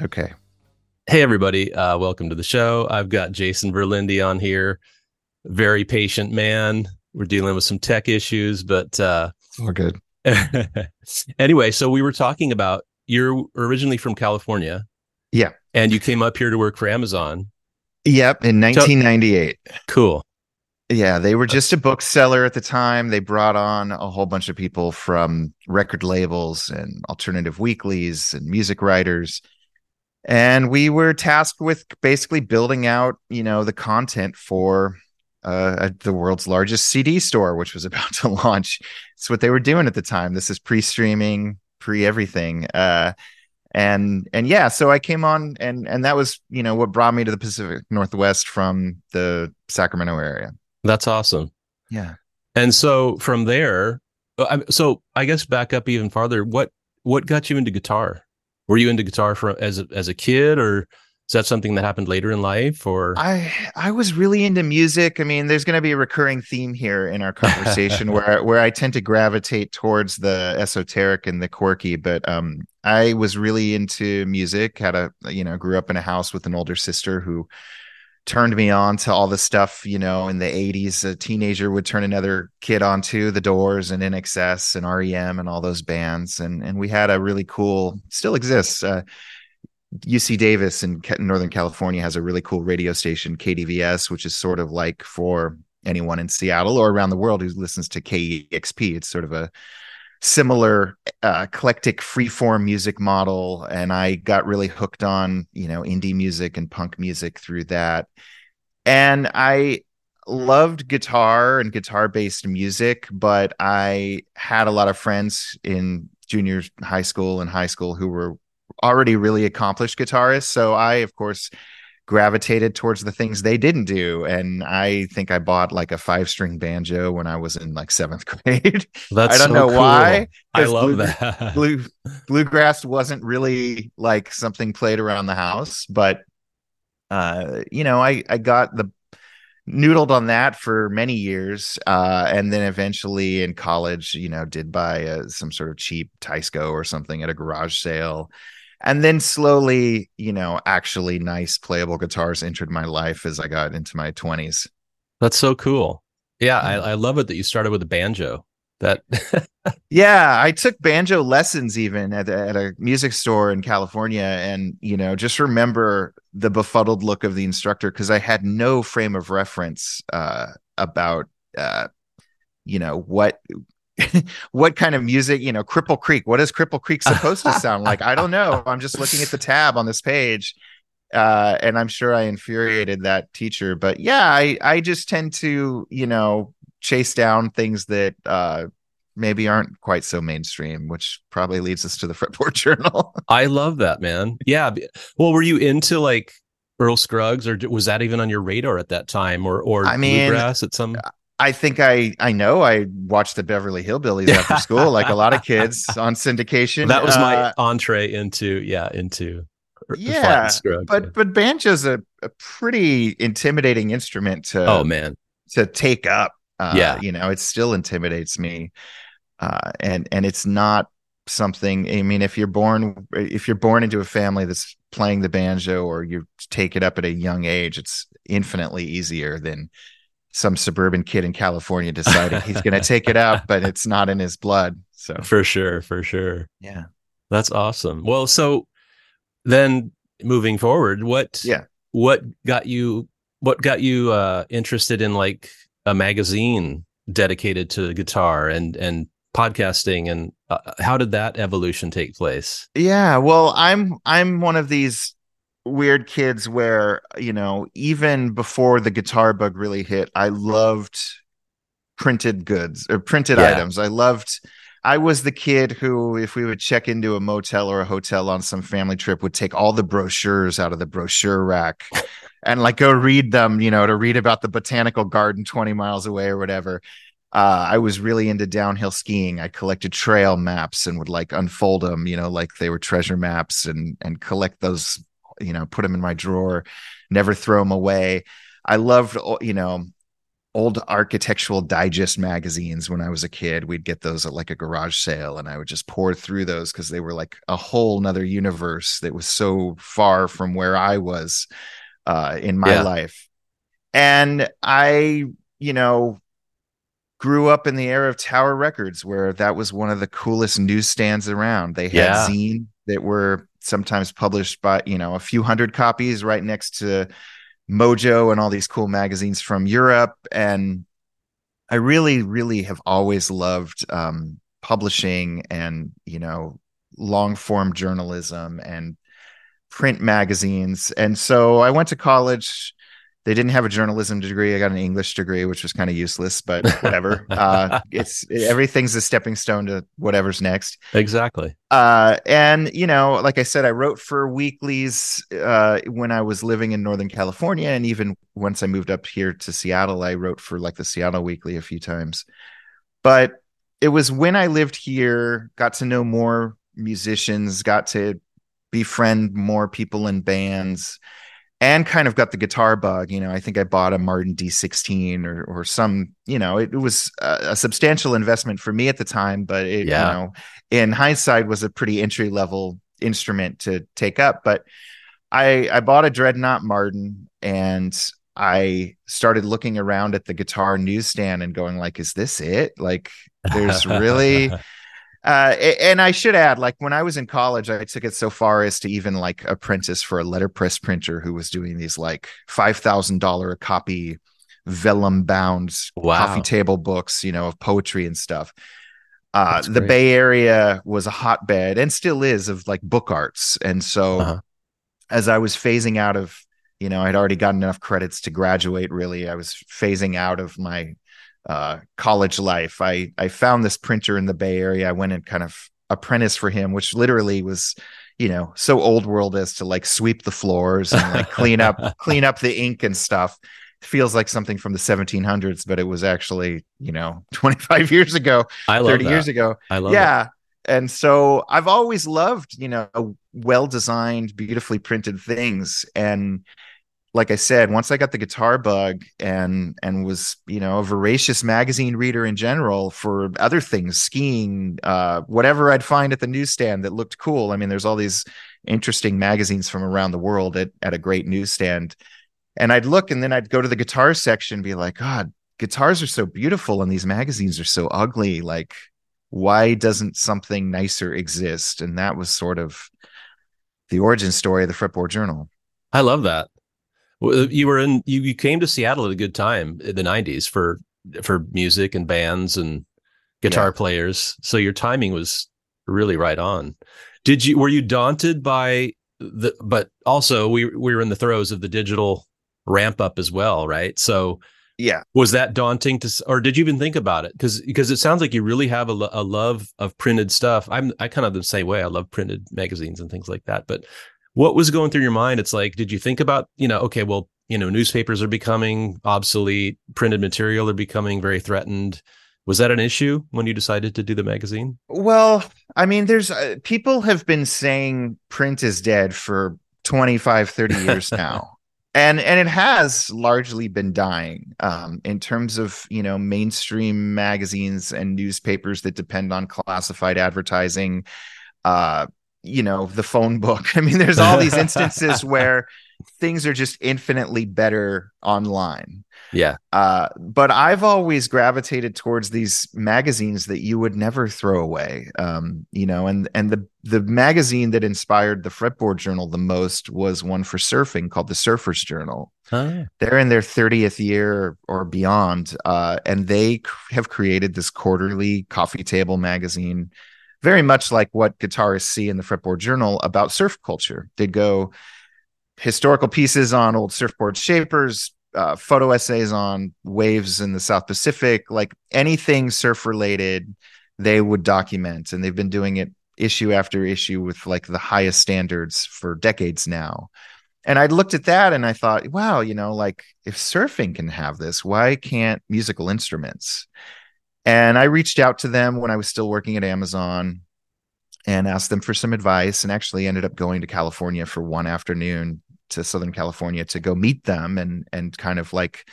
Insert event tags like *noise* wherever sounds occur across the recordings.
Okay. All right. Okay. Hey, everybody. Uh, welcome to the show. I've got Jason Verlinde on here. Very patient man. We're dealing with some tech issues, but uh, All good. *laughs* anyway, so we were talking about you're originally from California. Yeah. And you came up here to work for Amazon. Yep. In 1998. Cool. Yeah. They were just a bookseller at the time. They brought on a whole bunch of people from record labels and alternative weeklies and music writers. And we were tasked with basically building out, you know, the content for uh, the world's largest CD store, which was *laughs* about to launch. It's what they were doing at the time. This is pre-streaming, pre-everything. Uh, and and yeah, so I came on, and and that was you know what brought me to the Pacific Northwest from the Sacramento area. That's awesome. Yeah. And so from there, uh, so I guess back up even farther. What what got you into guitar? Were you into guitar as a, as a kid, or is that something that happened later in life? Or I I was really into music. I mean, there's going to be a recurring theme here in our conversation *laughs* where where I tend to gravitate towards the esoteric and the quirky. But um, I was really into music. Had a you know grew up in a house with an older sister who turned me on to all the stuff you know in the 80s a teenager would turn another kid onto the doors and INXS and rem and all those bands and and we had a really cool still exists uh, uc davis in northern california has a really cool radio station kdvs which is sort of like for anyone in seattle or around the world who listens to kexp it's sort of a similar uh, eclectic freeform music model and i got really hooked on you know indie music and punk music through that. And i loved guitar and guitar based music but i had a lot of friends in junior high school and high school who were already really accomplished guitarists. So i of course gravitated towards the things they didn't do. And I think I bought like a five string banjo when I was in like seventh *laughs* grade. That's I don't so know cool. why. I love blue- that. Blue *laughs* bluegrass wasn't really like something played around the house, but uh, you know, I I got the noodled on that for many years, uh, and then eventually in college, you know, did buy uh some sort of cheap Teisco or something at a garage sale. And then slowly, you know, actually nice playable guitars entered my life as I got into my 20s. That's so cool. Yeah, I, I love it that you started with a banjo. That *laughs* Yeah, I took banjo lessons even at, at a music store in California. And, you know, just remember the befuddled look of the instructor because I had no frame of reference uh, about, uh, you know, what. *laughs* what kind of music, you know, Cripple Creek? What is Cripple Creek supposed to sound like? I don't know. I'm just looking at the tab on this page, uh, and I'm sure I infuriated that teacher. But yeah, I I just tend to, you know, chase down things that uh, maybe aren't quite so mainstream, which probably leads us to the *laughs* Fretboard Journal. I love that, man. Yeah. Well, were you into like Earl Scruggs, or was that even on your radar at that time, or or I mean, bluegrass at some? I think I I know I watched the Beverly Hillbillies after school, like a lot of kids *laughs* on syndication. That was my Uh, entree into yeah into Yeah, but but banjo's a, a pretty intimidating instrument to oh man, to take up. Uh, Yeah. you know, it still intimidates me, uh, and and it's not something. I mean, if you're born if you're born into a family that's playing the banjo or you take it up at a young age, it's infinitely easier than some suburban kid in California deciding he's going to take it up, but it's not in his blood. So *laughs* for sure, for sure. yeah, That's awesome. Well, so then moving forward, what Yeah. what got you what got you uh interested in like a magazine dedicated to guitar and and podcasting and uh, how did that evolution take place? Yeah, well, I'm I'm one of these weird kids where, you know, even before the guitar bug really hit, I loved printed goods or printed Yeah. items. I loved I was the kid who if we would check into a motel or a hotel on some family trip would take all the brochures out of the brochure rack *laughs* and like go read them, you know, to read about the botanical garden 20 miles away or whatever. Uh, I was really into downhill skiing. I collected trail maps and would like unfold them, you know, like they were treasure maps and and collect those, you know, put them in my drawer, never throw them away. I loved, you know, old architectural digest magazines when I was a kid. We'd get those at like a garage sale, and I would just pour through those because they were like a whole nother universe that was so far from where I was uh, in my Yeah. life. And I, you know, grew up in the era of Tower Records, where that was one of the coolest newsstands around. They had Yeah. zine that were sometimes published by, you know, a few hundred copies right next to Mojo and all these cool magazines from Europe. And I really, really have always loved um, publishing and, you know, long form journalism and print magazines. And so I went to college. They didn't have a journalism degree. I got an English degree, which was kind of useless, but whatever. *laughs* uh, it's everything's a stepping stone to whatever's next Exactly. uh and you know like i said i wrote for weeklies uh when i was living in northern california and even once i moved up here to seattle i wrote for like the seattle weekly a few times but it was when i lived here got to know more musicians got to befriend more people in bands and kind of got the guitar bug you know i think i bought a martin d16 or or some you know it, was a, a substantial investment for me at the time but it Yeah. you know in hindsight was a pretty entry level instrument to take up but i i bought a dreadnought martin and i started looking around at the guitar newsstand and going like is this it like there's really *laughs* uh and i should add like when i was in college i took it so far as to even like apprentice for a letterpress printer who was doing these like $5000 a copy vellum bound Wow. coffee table books you know of poetry and stuff uh the bay area was a hotbed and still is of like book arts and so Uh-huh. as i was phasing out of you know i'd already gotten enough credits to graduate really i was phasing out of my uh, college life. I I found this printer in the Bay Area. I went and kind of apprentice for him, which literally was, you know, so old world as to like sweep the floors and like clean up *laughs* clean up the ink and stuff. feels like something from the 1700s, but it was actually, you know, *laughs* 25 years ago, I love 30 that. years ago I love it. yeah and so i've always loved you know well designed beautifully printed things and like i said once i got the guitar bug and and was you know a voracious magazine reader in general for other things skiing uh whatever i'd find at the newsstand that looked cool i mean there's all these interesting magazines from around the world at, at a great newsstand and i'd look and then i'd go to the guitar section and be like god guitars are so beautiful and these magazines are so ugly like why doesn't something nicer exist? And that was sort of the origin story of the Fretboard Journal. I love that. Well, uh, You were in you, you came to Seattle at a good time in the 90s for for music and bands and guitar Yeah. players. So your timing was really right on. Did you were you daunted by the but also we we were in the throes of the digital ramp up as well, right? So Yeah. was that daunting to or did you even think about it because because it sounds like you really have a, a love of printed stuff i'm i kind of the same way i love printed magazines and things like that but what was going through your mind it's like did you think about you know okay well you know newspapers are becoming obsolete printed material are becoming very threatened was that an issue when you decided to do the magazine Well, I mean, there's uh, people have been saying print is dead for 25, 30 *laughs* years now. And and it has largely been dying um, in terms of you know mainstream magazines and newspapers that depend on classified advertising. Uh, you know the phone book. *laughs* I mean, there's all these instances *laughs* where things are just infinitely better online. yeah Uh, but I've always gravitated towards these magazines that you would never throw away. Um, you know, and and the the magazine that inspired the Fretboard Journal the most was one for surfing called the Surfers Journal. They're in their 30th year or beyond, uh, and they c- have created this quarterly coffee table magazine, very much like what guitarists see in the Fretboard Journal about surf culture. They'd go historical pieces on old surfboard shapers, uh, photo essays on waves in the South Pacific, like anything surf related, they would document. And they've been doing it issue after issue with like the highest standards for decades now. And I looked at that and I thought, wow, you know, like if surfing can have this, why can't musical instruments? And I reached out to them when I was still working at Amazon and asked them for some advice and actually ended up going to California for one afternoon to Southern California to go meet them and and kind of like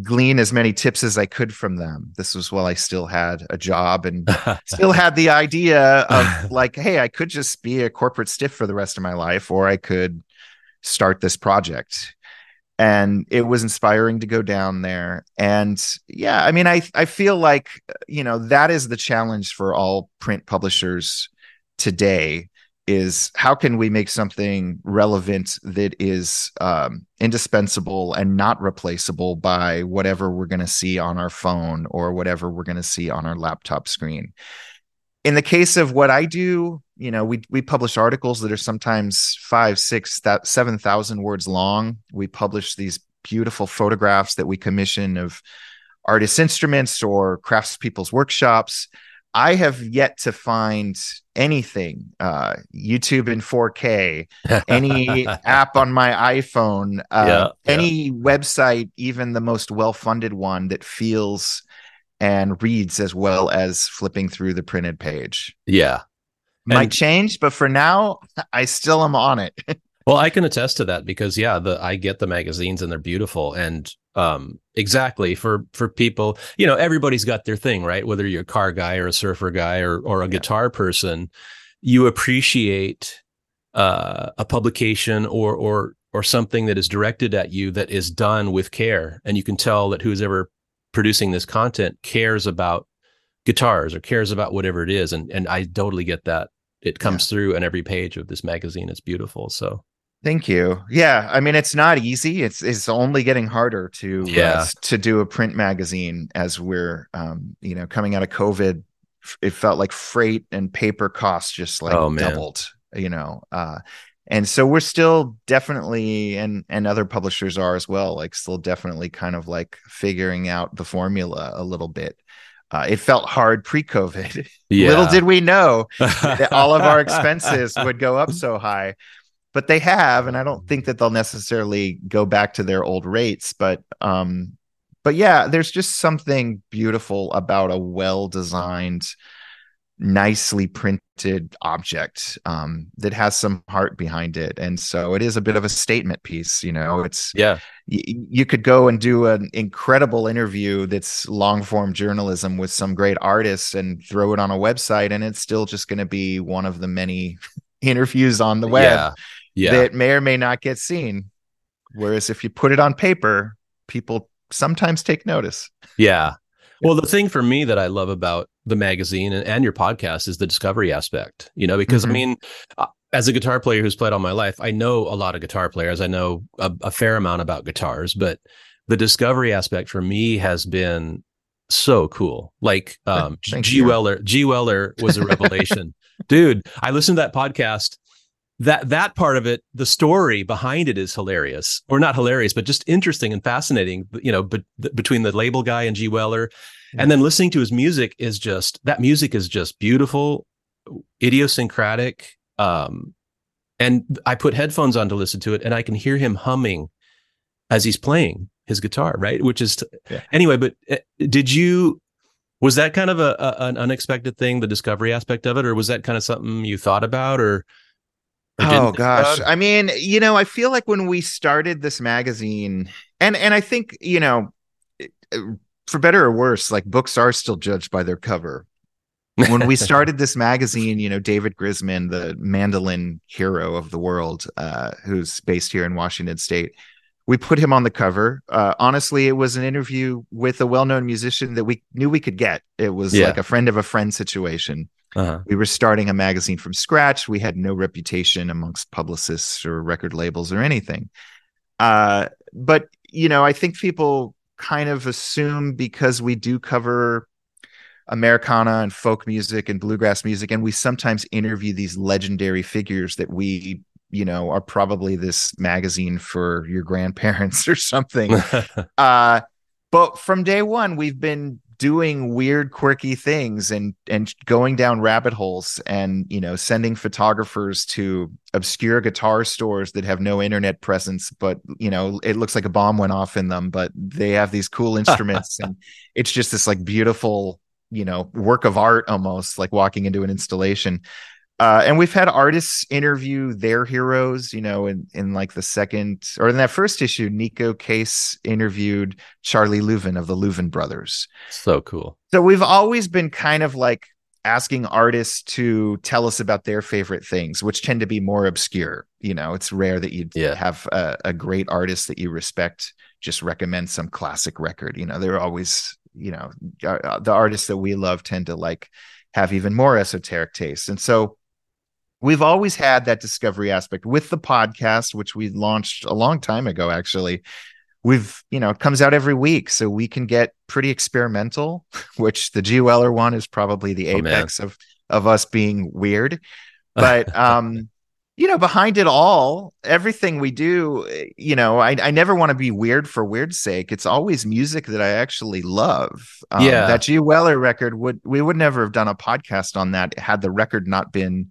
glean as many tips as I could from them. This was while I still had a job and *laughs* still had the idea of *laughs* like, hey, I could just be a corporate stiff for the rest of my life, or I could start this project. And it was inspiring to go down there. And yeah, I mean, I I feel like you know that is the challenge for all print publishers today is how can we make something relevant that is um, indispensable and not replaceable by whatever we're going to see on our phone or whatever we're going to see on our laptop screen in the case of what i do you know we we publish articles that are sometimes five six that seven thousand words long we publish these beautiful photographs that we commission of artists instruments or craftspeople's workshops I have yet to find anything, uh, YouTube in 4K, *laughs* any app on my iPhone, uh, yeah, any yeah. website, even the most well funded one that feels and reads as well as flipping through the printed page. Yeah. Might and, change, but for now, *laughs* I still am on it. *laughs* well, I can attest to that because yeah, the I get the magazines and they're beautiful. And um exactly for for people you know everybody's got their thing right whether you're a car guy or a surfer guy or or a yeah. guitar person you appreciate uh a publication or or or something that is directed at you that is done with care and you can tell that who's ever producing this content cares about guitars or cares about whatever it is and and I totally get that it comes yeah. through on every page of this magazine it's beautiful so Thank you. Yeah, I mean it's not easy. It's it's only getting harder to uh, yeah. Uh, to do a print magazine as we're um, you know coming out of COVID. It felt like freight and paper costs just like oh, doubled. You know, uh, and so we're still definitely and and other publishers are as well. Like still definitely kind of like figuring out the formula a little bit. Uh, it felt hard pre-COVID. *laughs* Yeah. Little did we know *laughs* that all of our expenses would go up so high but they have, and I don't think that they'll necessarily go back to their old rates. But um, but yeah, there's just something beautiful about a well designed, nicely printed object um, that has some heart behind it, and so it is a bit of a statement piece. You know, it's yeah. Y- you could go and do an incredible interview that's long form journalism with some great artist and throw it on a website, and it's still just going to be one of the many *laughs* interviews on the web. Yeah yeah. that may or may not get seen. Whereas if you put it on paper, people sometimes take notice. Yeah. Well, the thing for me that I love about the magazine and, and your podcast is the discovery aspect, you know, because mm-hmm. I mean, uh, as a guitar player who's played all my life, I know a lot of guitar players. I know a, a fair amount about guitars, but the discovery aspect for me has been so cool. Like um, G you. Weller, G Weller was a revelation. *laughs* Dude, I listened to that podcast that that part of it the story behind it is hilarious or not hilarious but just interesting and fascinating you know but between the label guy and g. Weller. And then listening to his music is just that music is just beautiful idiosyncratic um and i put headphones on to listen to it and i can hear him humming as he's playing his guitar right? Which is yeah. anyway but uh, did you was that kind of a, a, an unexpected thing the discovery aspect of it or was that kind of something you thought about or Oh gosh. I mean, you know, I feel like when we started this magazine and and I think, you know, for better or worse, like books are still judged by their cover. when we started this magazine, you know, David Grisman, the mandolin hero of the world, uh, who's based here in Washington State, we put him on the cover. Uh, honestly, it was an interview with a well-known musician that we knew we could get. It was yeah. like a friend of a friend situation. Uh-huh. We were starting a magazine from scratch. We had no reputation amongst publicists or record labels or anything. Uh, but you know, I think people kind of assume because we do cover Americana and folk music and bluegrass music, and we sometimes interview these legendary figures that we, you know, are probably this magazine for your grandparents *laughs* or something. *laughs* uh, but from day one, we've been doing weird quirky things and and going down rabbit holes and you know sending photographers to obscure guitar stores that have no internet presence but you know it looks like a bomb went off in them but they have these cool *laughs* instruments and it's just this like beautiful you know work of art almost like walking into an installation uh, and we've had artists interview their heroes, you know, in, in like the second or in that first issue, Neko Case interviewed Charlie Louvin of the Louvin brothers. So cool. So we've always been kind of like asking artists to tell us about their favorite things, which tend to be more obscure. You know, it's rare that you'd Yeah. have a, a great artist that you respect just recommend some classic record. You know, they're always, you know, uh, the artists that we love tend to like have even more esoteric tastes. And so we've always had that discovery aspect with the podcast, which we launched a long time ago, actually. We've, you know, it comes out every week. So we can get pretty experimental, *laughs* which the G Weller one is probably the Oh, apex of of us being weird. *laughs* But um, you know, behind it all, everything we do, eh, you know, I, I never want to be weird for weird's sake. It's always music that I actually love. Um, Yeah. that G Weller record would we would never have done a podcast on that had the record not been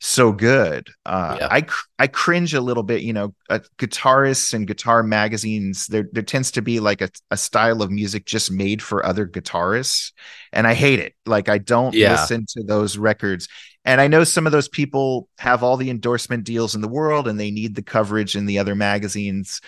so good. Uh, Yeah. I cr- I cringe a little bit. You know, uh, guitarists and guitar magazines. There there tends to be like a, a style of music just made for other guitarists, and I hate it. Like I don't Yeah. listen to those records. And I know some of those people have all the endorsement deals in the world, and they need the coverage in the other magazines.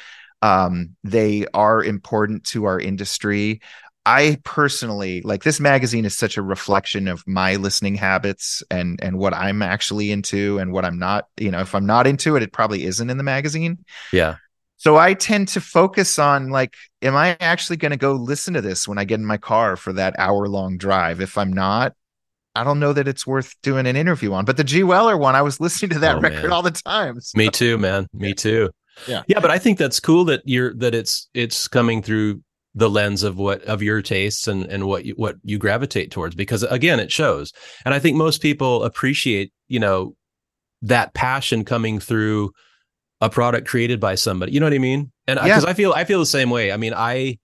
Um, they are important to our industry. I personally like this magazine is such a reflection of my listening habits and and what I'm actually into and what I'm not. You know, if I'm not into it, it probably isn't in the magazine. Yeah. So I tend to focus on like, am I actually going to go listen to this when I get in my car for that hour long drive? If I'm not, I don't know that it's worth doing an interview on. But the G Weller one, I was listening to that Oh, record man. all the time. So- Me too, man. Me too. Yeah. Yeah, but I think that's cool that you're that it's it's coming through the lens of what of your tastes and and what you what you gravitate towards because again it shows. And I think most people appreciate, you know, that passion coming through a product created by somebody. You know what I mean? And Yeah. because I feel I feel the same way. I mean, I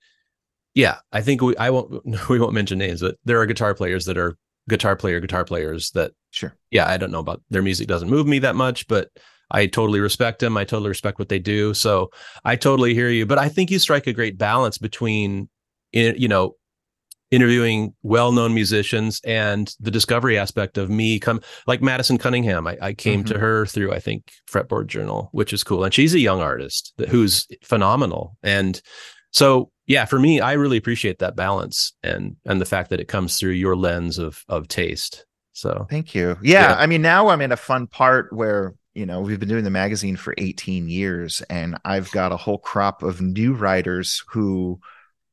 yeah, I think we I won't *laughs* we won't mention names, but there are guitar players that are guitar player guitar players that Sure. yeah, I don't know about their music doesn't move me that much, but I totally respect them. I totally respect what they do. So I totally hear you. But I think you strike a great balance between, you know, interviewing well-known musicians and the discovery aspect of me come like Madison Cunningham. I, I came to mm-hmm. her through, I think, Fretboard Journal, which is cool. And she's a young artist who's phenomenal. And so, yeah, for me, I really appreciate that balance and and the fact that it comes through your lens of of taste. So Thank you. Yeah, Yeah. I mean, now I'm in a fun part where you know we've been doing the magazine for 18 years, and I've got a whole crop of new writers who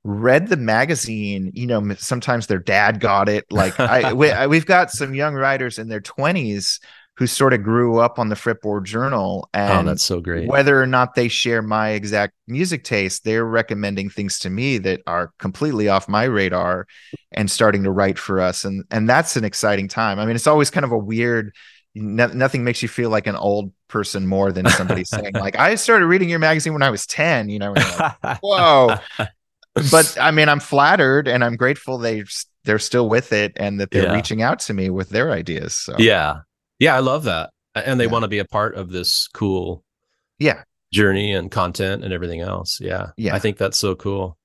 read the magazine. You know, sometimes their dad got it. Like I, *laughs* we, we've got some young writers in their 20s who sort of grew up on the Fretboard Journal, oh, and that's so great. whether or not they share my exact music taste, they're recommending things to me that are completely off my radar and starting to write for us. And and that's an exciting time. I mean, it's always kind of a weird no, nothing makes you feel like an old person more than somebody *laughs* saying like I started reading your magazine when I was 10, you know. like, *laughs* Whoa. but I mean, I'm flattered and I'm grateful they they're still with it and that they're Yeah. reaching out to me with their ideas. So Yeah. Yeah, I love that. And they Yeah. want to be a part of this cool yeah. journey and content and everything else. Yeah. Yeah. I think that's so cool.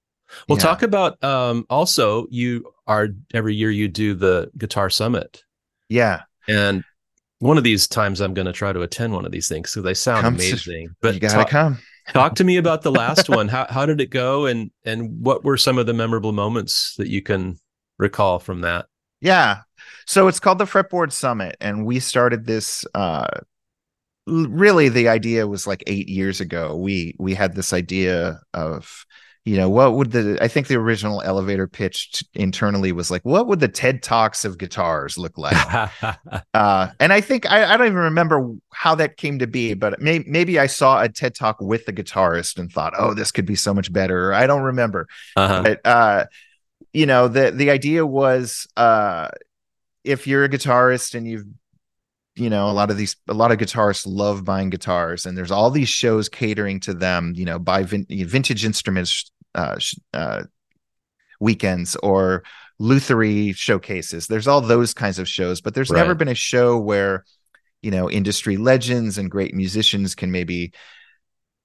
Well, Yeah. talk about um also you are every year you do the Guitar Summit. Yeah. And one of these times I'm going to try to attend one of these things because they sound Come to- amazing. But you gotta talk, come. talk to me about the last *laughs* one. How how did it go and and what were some of the memorable moments that you can recall from that? Yeah. So it's called the Fretboard Summit, and we started this. Uh, really, the idea was like eight years ago. We we had this idea of, you know, what would the? I think the original elevator pitch internally was like, what would the TED Talks of guitars look like? *laughs* uh, and I think I, I don't even remember how that came to be, but may, maybe I saw a TED Talk with the guitarist and thought, oh, this could be so much better. I don't remember uh-huh. but uh you know the the idea was uh if you're a guitarist and you've you know a lot of these a lot of guitarists love buying guitars and there's all these shows catering to them you know buy vin- vintage instruments uh, uh weekends or luthery showcases there's all those kinds of shows but there's never been a show where you know industry legends and great musicians can maybe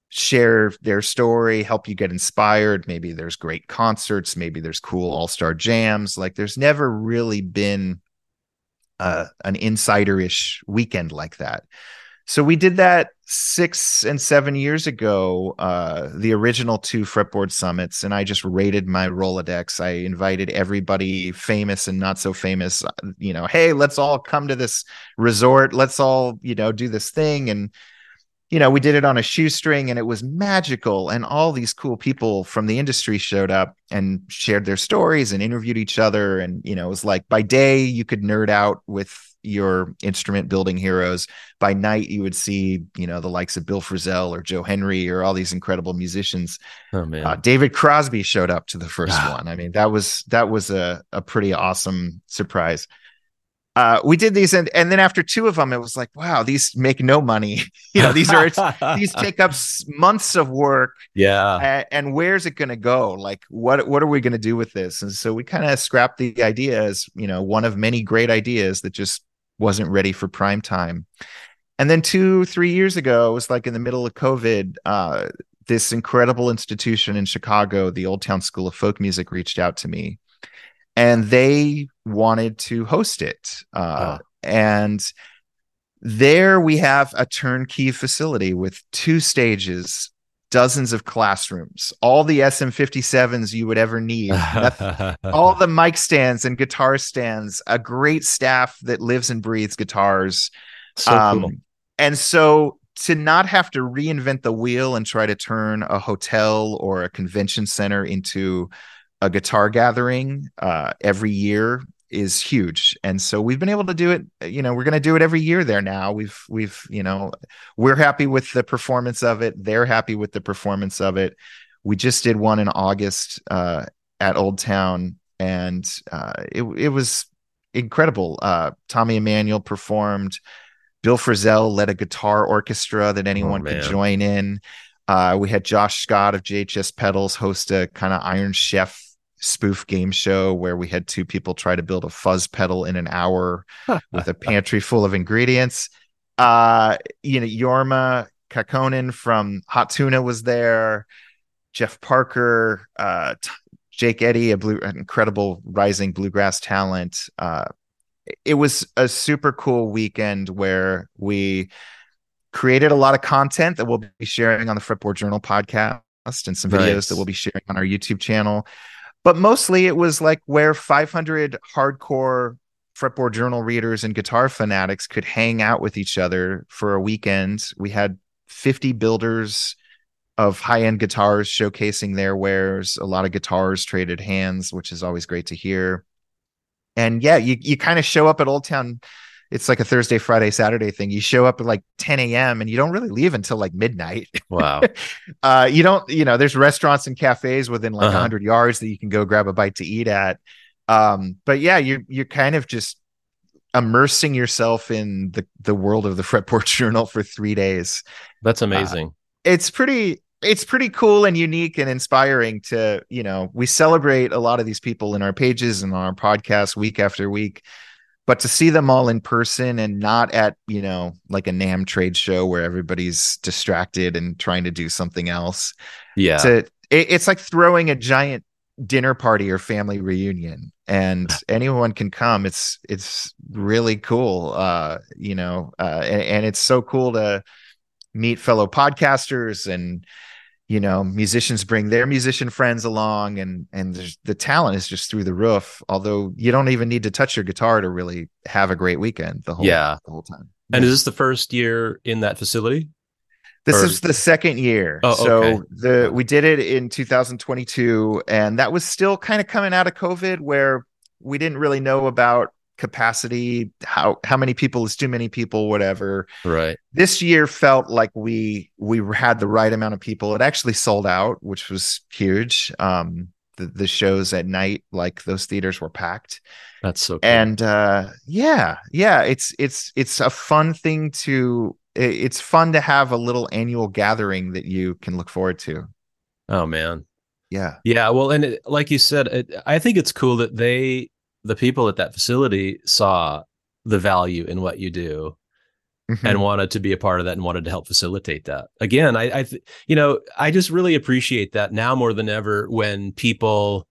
share their story, help you get inspired. Maybe there's great concerts, maybe there's cool all-star jams. Like there's never really been uh, an insider-ish weekend like that. So we did that six and seven years ago, uh, the original two fretboard summits, and I just rated my Rolodex. I invited everybody famous and not so famous, uh, you know, hey, let's all come to this resort. Let's all, you know, do this thing. And, you know, we did it on a shoestring and it was magical. And all these cool people from the industry showed up and shared their stories and interviewed each other. And, you know, it was like by day you could nerd out with your instrument building heroes. By night, you would see, you know, the likes of Bill Frisell or Joe Henry or all these incredible musicians. Oh man, uh, David Crosby showed up to the first one. I mean, that was that was a a pretty awesome surprise. Uh, we did these and and then after two of them it was like wow these make no money. *laughs* You know these are *laughs* these take up months of work. Yeah. And, and where's it going to go? Like what what are we going to do with this? And so we kind of scrapped the idea as you know one of many great ideas that just wasn't ready for prime time. And then two, three years ago, it was like in the middle of COVID, uh, this incredible institution in Chicago, the Old Town School of Folk Music, reached out to me and they wanted to host it. Uh, oh. And there we have a turnkey facility with two stages, dozens of classrooms, all the SM57s you would ever need, *laughs* all the mic stands and guitar stands, a great staff that lives and breathes guitars. So um, cool. And so to not have to reinvent the wheel and try to turn a hotel or a convention center into a guitar gathering uh, every year is huge. And so we've been able to do it you know we're going to do it every year there now. We've we've you know we're happy with the performance of it. They're happy with the performance of it. We just did one in august uh, at old town and uh, it, it was incredible. Uh, tommy emmanuel performed. Bill frisell led a guitar orchestra that anyone oh, could join in. Uh, we had josh scott of jhs pedals host a kind of iron chef spoof game show where we had two people try to build a fuzz pedal in an hour *laughs* with a pantry full of ingredients. Uh, you know, Jorma Kaukonen from Hot Tuna was there. Jeff Parker, uh, t- Jake Eddy, a blue, an incredible rising bluegrass talent. Uh, it was a super cool weekend where we created a lot of content that we'll be sharing on the Fretboard Journal podcast and some videos nice. that we'll be sharing on our YouTube channel but mostly it was like where 500 hardcore fretboard journal readers and guitar fanatics could hang out with each other for a weekend. We had 50 builders of high-end guitars showcasing their wares, a lot of guitars traded hands, which is always great to hear. And yeah, you you kind of show up at Old Town it's like a Thursday, Friday, Saturday thing. You show up at like 10 a.m. and you don't really leave until like midnight. Wow. *laughs* uh, you don't, you know, there's restaurants and cafes within like uh-huh. 100 yards that you can go grab a bite to eat at. Um, but yeah, you're you're kind of just immersing yourself in the the world of the Fretboard *laughs* Journal for three days. That's amazing. Uh, it's pretty it's pretty cool and unique and inspiring to you know we celebrate a lot of these people in our pages and on our podcast week after week but to see them all in person and not at you know like a NAMM trade show where everybody's distracted and trying to do something else. Yeah. To, it, it's like throwing a giant dinner party or family reunion and *sighs* anyone can come. It's it's really cool uh you know uh and, and it's so cool to meet fellow podcasters and you know musicians bring their musician friends along and and the talent is just through the roof although you don't even need to touch your guitar to really have a great weekend the whole yeah the whole time and yeah. is this the first year in that facility this or... is the second year oh, so okay. the we did it in 2022 and that was still kind of coming out of covid where we didn't really know about capacity how how many people is too many people whatever. Right. This year felt like we we had the right amount of people. It actually sold out which was huge. Um the, the shows at night like those theaters were packed. That's so cool. and uh yeah yeah it's it's it's a fun thing to it's fun to have a little annual gathering that you can look forward to. Oh man. Yeah. Yeah well and it, like you said it, i think it's cool that they the people at that facility saw the value in what you do mm-hmm. and wanted to be a part of that and wanted to help facilitate that. Again, I, I th- you know, I just really appreciate that now more than ever when people,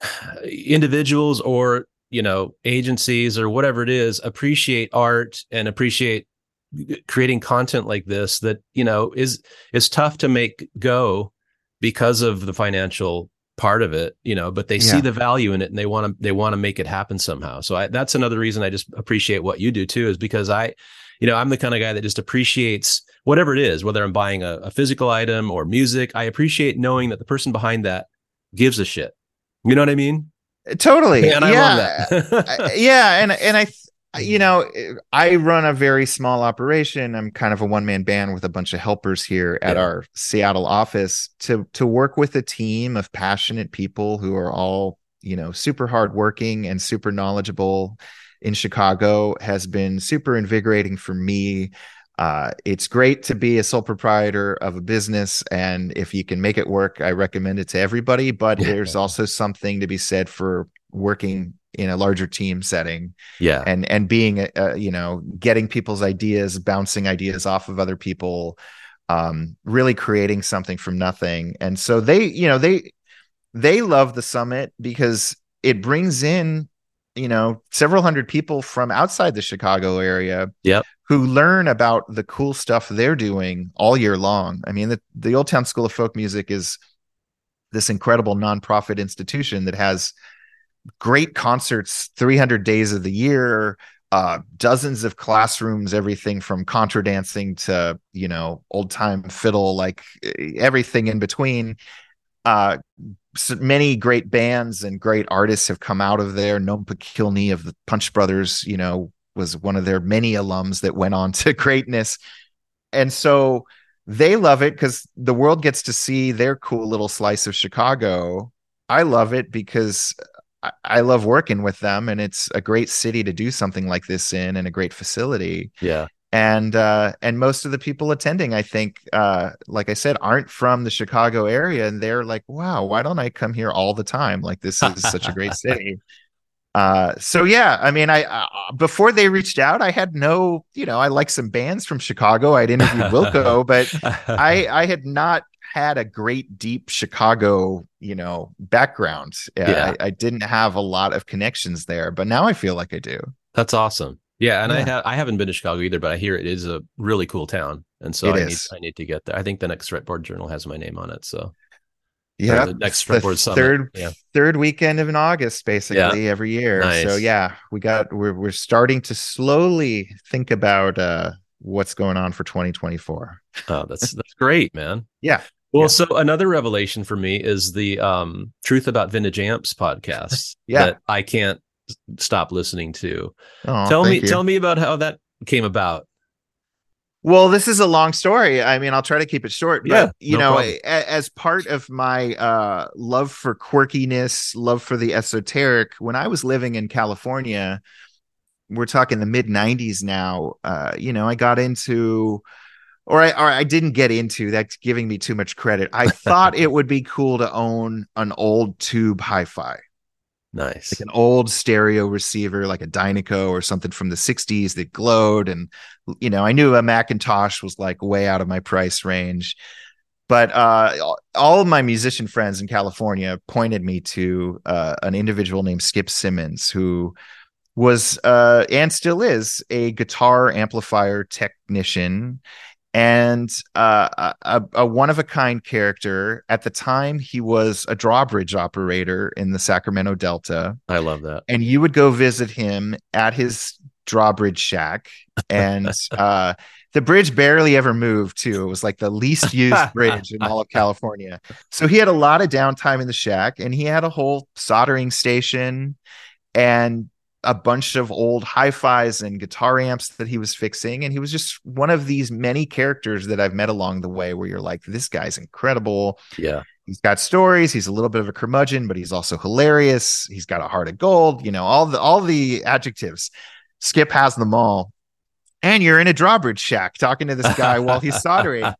*sighs* individuals or you know agencies or whatever it is appreciate art and appreciate creating content like this that you know is is tough to make go because of the financial part of it you know but they yeah. see the value in it and they want to they want to make it happen somehow. So I, that's another reason i just appreciate what you do too is because i you know i'm the kind of guy that just appreciates whatever it is whether i'm buying a, a physical item or music i appreciate knowing that the person behind that gives a shit. You know what i mean? Totally. *laughs* And I yeah. *laughs* yeah. And and i you know i run a very small operation. I'm kind of a one man band with a bunch of helpers here at yeah. our seattle office to to work with a team of passionate people who are all you know super hardworking and super knowledgeable in chicago has been super invigorating for me. Uh, it's great to be a sole proprietor of a business and if you can make it work i recommend it to everybody but there's also something to be said for working in a larger team setting yeah. and and being uh, you know getting people's ideas bouncing ideas off of other people um really creating something from nothing. And so they you know they they love the summit because it brings in you know several hundred people from outside the chicago area yep. who learn about the cool stuff they're doing all year long. I mean the, the old town school of folk music is this incredible nonprofit institution that has great concerts 300 days of the year uh, dozens of classrooms everything from contra dancing to you know old time fiddle like everything in between. Uh, so many great bands and great artists have come out of there. Noam Pikelny of the punch brothers you know was one of their many alums that went on *laughs* to greatness. And so they love it because the world gets to see their cool little slice of chicago. I love it because I, love working with them, and it's a great city to do something like this in, and a great facility. Yeah, and uh, and most of the people attending, I think, uh, like I said, aren't from the Chicago area, and they're like, "Wow, why don't I come here all the time? Like this is such a great *laughs* city." Uh, so yeah, I mean, I uh, before they reached out, I had no, you know, I like some bands from Chicago. I'd interviewed *laughs* Wilco, but *laughs* I I had not had a great deep Chicago, you know, background. Yeah. I, I, didn't have a lot of connections there, but now I feel like I do. That's awesome. Yeah, and yeah. I have I haven't been to Chicago either, but I hear it is a really cool town, and so it I is. need I need to get there. I think the next Fretboard Journal has my name on it, so yeah, the next Fretboard Summit. Third yeah. third weekend of in August, basically yeah. every year. Nice. So yeah, we got we're we're starting to slowly think about uh what's going on for 2024. Oh, that's that's great, man. Yeah. Well, yeah. so another revelation for me is the um, Truth About Vintage Amps podcast *laughs* yeah. that I can't stop listening to. Oh, tell me, you. tell me about how that came about. Well, this is a long story. I mean, I'll try to keep it short. But, yeah, you no know, a, as part of my uh, love for quirkiness, love for the esoteric, when I was living in California, we're talking the mid 90s now, uh, you know, I got into or I, or I didn't get into that's giving me too much credit. I thought it *laughs* would be cool to own an old tube hi-fi. Nice. Like an old stereo receiver, like a Dynaco or something from the 60s that glowed. And, you know, I knew a McIntosh was like way out of my price range. But uh, all of my musician friends in California pointed me to uh, an individual named Skip Simmons, who was uh, and still is a guitar amplifier technician and uh, a, a one of a kind character. At the time, he was a drawbridge operator in the Sacramento Delta. I love that. And you would go visit him at his drawbridge shack, and *laughs* uh, the bridge barely ever moved. Too, it was like the least used *laughs* bridge in all of California. So he had a lot of downtime in the shack, and he had a whole soldering station and a bunch of old hi-fis and guitar amps that he was fixing and he was just one of these many characters that I've met along the way where you're like this guy's incredible. Yeah. He's got stories, he's a little bit of a curmudgeon, but he's also hilarious. He's got a heart of gold, you know, all the all the adjectives. Skip has them all. And you're in a drawbridge shack talking to this guy while he's *laughs* soldering.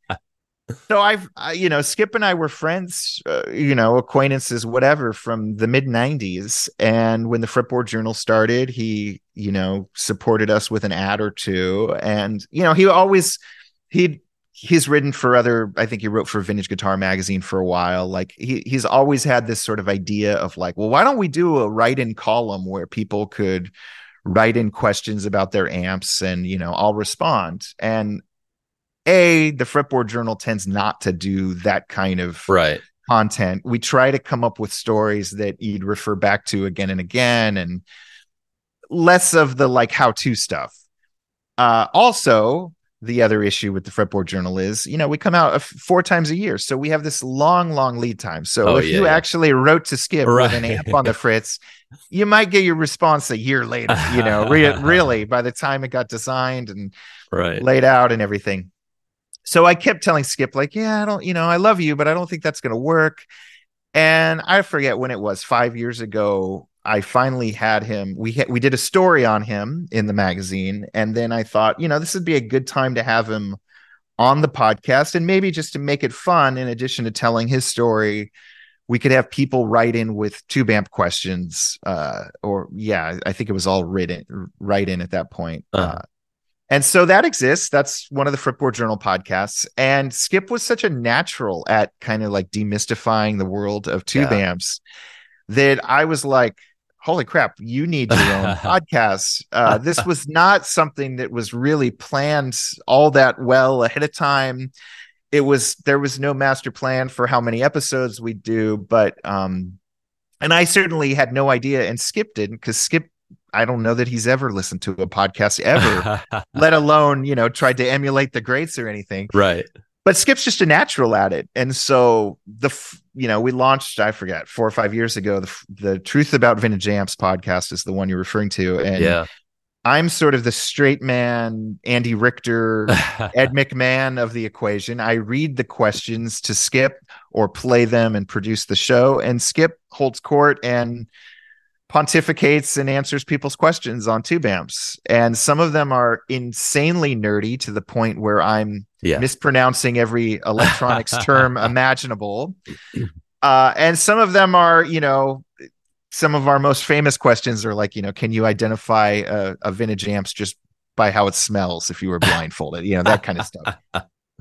So I've, you know, Skip and I were friends, uh, you know, acquaintances, whatever, from the mid '90s. And when the Fretboard Journal started, he, you know, supported us with an ad or two, and you know, he always he'd he's written for other i think he wrote for vintage guitar magazine for a while. Like he he's always had this sort of idea of like well why don't we do a write-in column where people could write in questions about their amps and you know i'll respond. And a the fretboard journal tends not to do that kind of right content we try to come up with stories that you'd refer back to again and again and less of the like how to stuff uh also the other issue with the fretboard journal is you know we come out four times a year so we have this long long lead time so oh, if yeah, you yeah. actually wrote to skip right. with an amp on the *laughs* fritz you might get your response a year later you know re- *laughs* really by the time it got designed and right. laid out and everything so i kept telling skip like yeah i don't you know i love you but i don't think that's going to work and i forget when it was five years ago I finally had him. We ha- we did a story on him in the magazine, and then I thought, you know, this would be a good time to have him on the podcast, and maybe just to make it fun. In addition to telling his story, we could have people write in with tube amp questions, uh, or yeah, I think it was all written right in at that point. Uh-huh. And so that exists. That's one of the Fretboard Journal podcasts. And Skip was such a natural at kind of like demystifying the world of tube yeah. amps that I was like, holy crap, you need your own *laughs* podcast. Uh, this *laughs* was not something that was really planned all that well ahead of time. It was there was no master plan for how many episodes we do, but um, and I certainly had no idea, and Skip didn't because Skip. I don't know that he's ever listened to a podcast ever, *laughs* let alone you know tried to emulate the greats or anything. Right but Skip's just a natural at it. And so the, you know, we launched, I forget, four or five years ago, the, the Truth About Vintage Amps podcast is the one you're referring to. And yeah. I'm sort of the straight man, Andy Richter, *laughs* Ed McMahon of the equation. I read the questions to Skip or play them and produce the show. And Skip holds court and pontificates and answers people's questions on tube amps. And some of them are insanely nerdy to the point where I'm yeah. mispronouncing every *laughs* electronics term imaginable. *clears throat* Uh, and some of them are, you know, some of our most famous questions are like, you know, can you identify a, a vintage amps just by how it smells if you were blindfolded, you know, that kind of stuff. *laughs*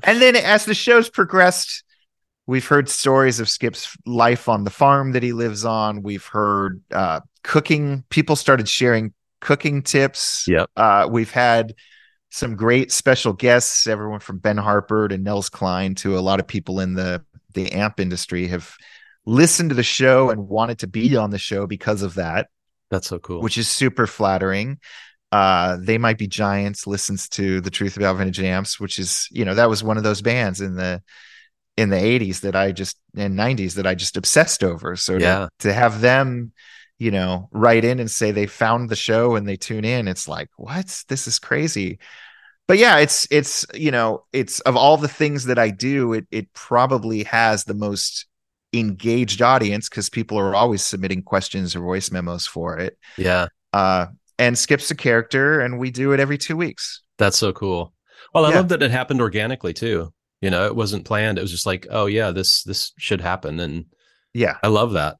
and then as the show's progressed, we've heard stories of Skip's life on the farm that he lives on. We've heard uh, cooking. People started sharing cooking tips. Yep. Uh, we've had some great special guests, everyone from Ben Harper to Nels Cline to a lot of people in the the amp industry have listened to the show and wanted to be on the show because of that. That's so cool. Which is super flattering. Uh, they might be giants listens to the truth about vintage amps, which is, you know, that was one of those bands in the in the 80s that I just in 90s that I just obsessed over. So yeah. to, to have them you know, write in and say they found the show and they tune in, it's like, what? This is crazy. But yeah, it's it's you know, it's of all the things that I do, it it probably has the most engaged audience because people are always submitting questions or voice memos for it. Yeah. Uh and skips a character and we do it every two weeks. That's so cool. Well, I yeah. love that it happened organically too. You know, it wasn't planned. It was just like, oh yeah, this this should happen. And yeah, I love that.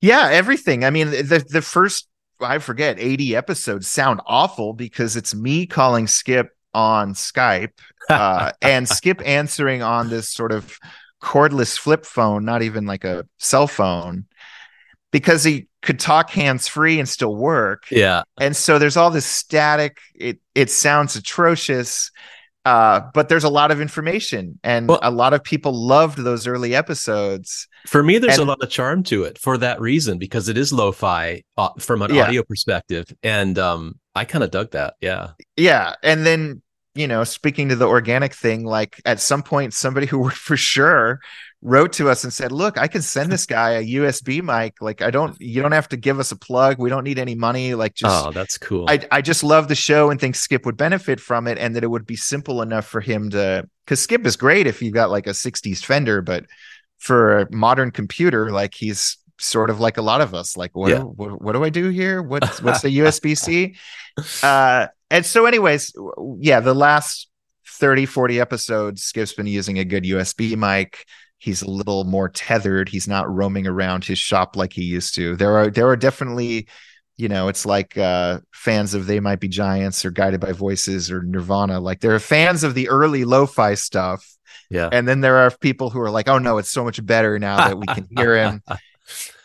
Yeah, everything. I mean, the the first I forget 80 episodes sound awful because it's me calling Skip on Skype uh, *laughs* and Skip answering on this sort of cordless flip phone, not even like a cell phone, because he could talk hands free and still work. Yeah. And so there's all this static. It it sounds atrocious. Uh, but there's a lot of information, and well, a lot of people loved those early episodes. For me, there's and, a lot of charm to it for that reason because it is lo-fi uh, from an yeah. audio perspective, and um, I kind of dug that. Yeah, yeah, and then you know, speaking to the organic thing, like at some point, somebody who worked for sure wrote to us and said, "Look, I can send this guy a USB mic. Like, I don't, you don't have to give us a plug. We don't need any money. Like, just oh, that's cool. I, I just love the show and think Skip would benefit from it, and that it would be simple enough for him to. Because Skip is great if you've got like a '60s Fender, but for a modern computer, like he's sort of like a lot of us. Like, what, yeah. what, what do I do here? What's *laughs* what's the USB C? Uh, and so, anyways, yeah, the last 30, 40 episodes, Skip's been using a good USB mic he's a little more tethered he's not roaming around his shop like he used to there are there are definitely you know, it's like uh, fans of They Might Be Giants or Guided by Voices or Nirvana. Like there are fans of the early lo-fi stuff. Yeah. And then there are people who are like, oh no, it's so much better now that we can hear him. *laughs*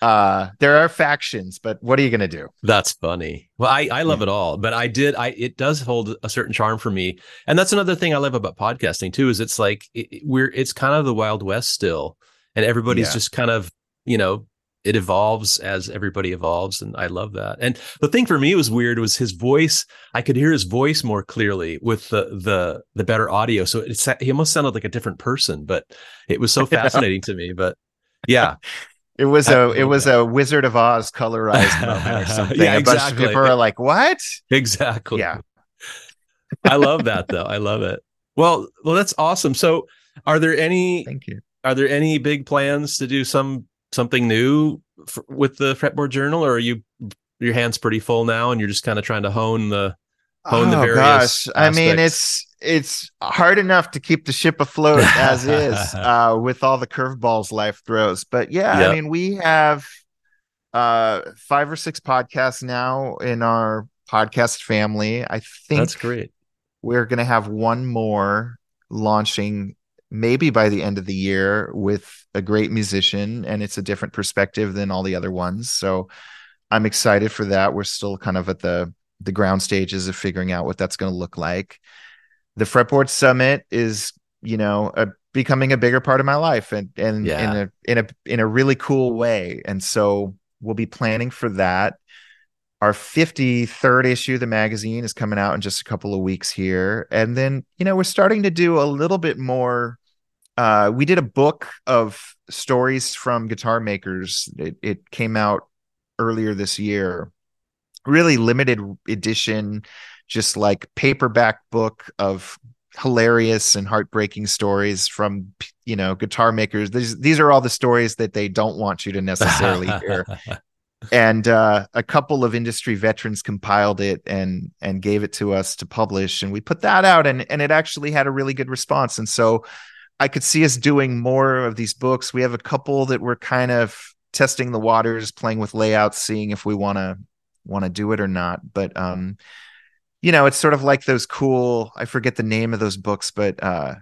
uh there are factions but what are you gonna do? That's funny. Well i i love it all but i did i it does hold a certain charm for me. And that's another thing i love about podcasting too is it's like it, we're it's kind of the wild west still and everybody's yeah. just kind of you know it evolves as everybody evolves and i love that. And the thing for me was weird was his voice i could hear his voice more clearly with the the the better audio so it's he almost sounded like a different person but it was so *laughs* fascinating to me but yeah it was a it was that. a Wizard of Oz colorized *laughs* moment or something. yeah, exactly. A bunch of people are like, "What?" Exactly. Yeah. I love that though. I love it. Well, well, that's awesome. So, are there any? Thank you. Are there any big plans to do some something new for, with the fretboard journal, or are you your hands pretty full now, and you're just kind of trying to hone the hone oh, the various? Gosh, aspects? I mean, it's it's hard enough to keep the ship afloat as is *laughs* uh, with all the curveballs life throws. But yeah, yep. I mean, we have uh, five or six podcasts now in our podcast family. I think that's great. We're going to have one more launching maybe by the end of the year with a great musician, and it's a different perspective than all the other ones. So I'm excited for that. We're still kind of at the the ground stages of figuring out what that's going to look like. The fretboard summit is you know a, becoming a bigger part of my life and and yeah. in a in a in a really cool way. And so we'll be planning for that. Our 53rd issue of the magazine is coming out in just a couple of weeks here. And then you know we're starting to do a little bit more uh, we did a book of stories from guitar makers. It, it came out earlier this year really limited edition just like paperback book of hilarious and heartbreaking stories from you know guitar makers. These these are all the stories that they don't want you to necessarily hear. *laughs* And uh, a couple of industry veterans compiled it and and gave it to us to publish and we put that out and and it actually had a really good response. And so i could see us doing more of these books. We have a couple that we're kind of testing the waters playing with layouts seeing if we want to want to do it or not but um you know, it's sort of like those cool, I forget the name of those books, but uh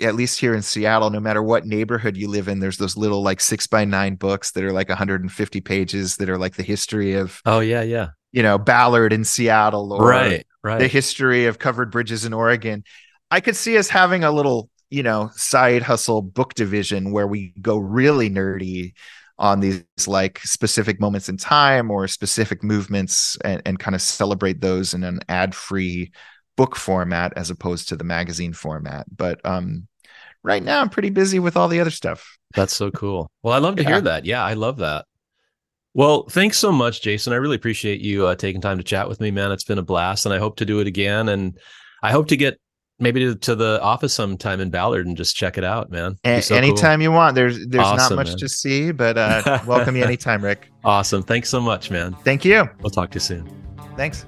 at least here in Seattle, no matter what neighborhood you live in, there's those little like six by nine books that are like 150 pages that are like the history of oh yeah, yeah. You know, Ballard in Seattle or right, right. the history of covered bridges in Oregon. I could see us having a little, you know, side hustle book division where we go really nerdy on these like specific moments in time or specific movements and, and kind of celebrate those in an ad-free book format as opposed to the magazine format. But um right now i'm pretty busy with all the other stuff. That's so cool. Well i love to yeah. hear that. Yeah i love that. Well thanks so much jason. I really appreciate you uh, taking time to chat with me man. It's been a blast and i hope to do it again and i hope to get maybe to, to, the office sometime in Ballard and just check it out, man. A- so anytime cool. you want. There's there's awesome, not much man. to see, but uh, *laughs* welcome you anytime, Rick. Awesome. Thanks so much, man. Thank you. We'll talk to you soon. Thanks.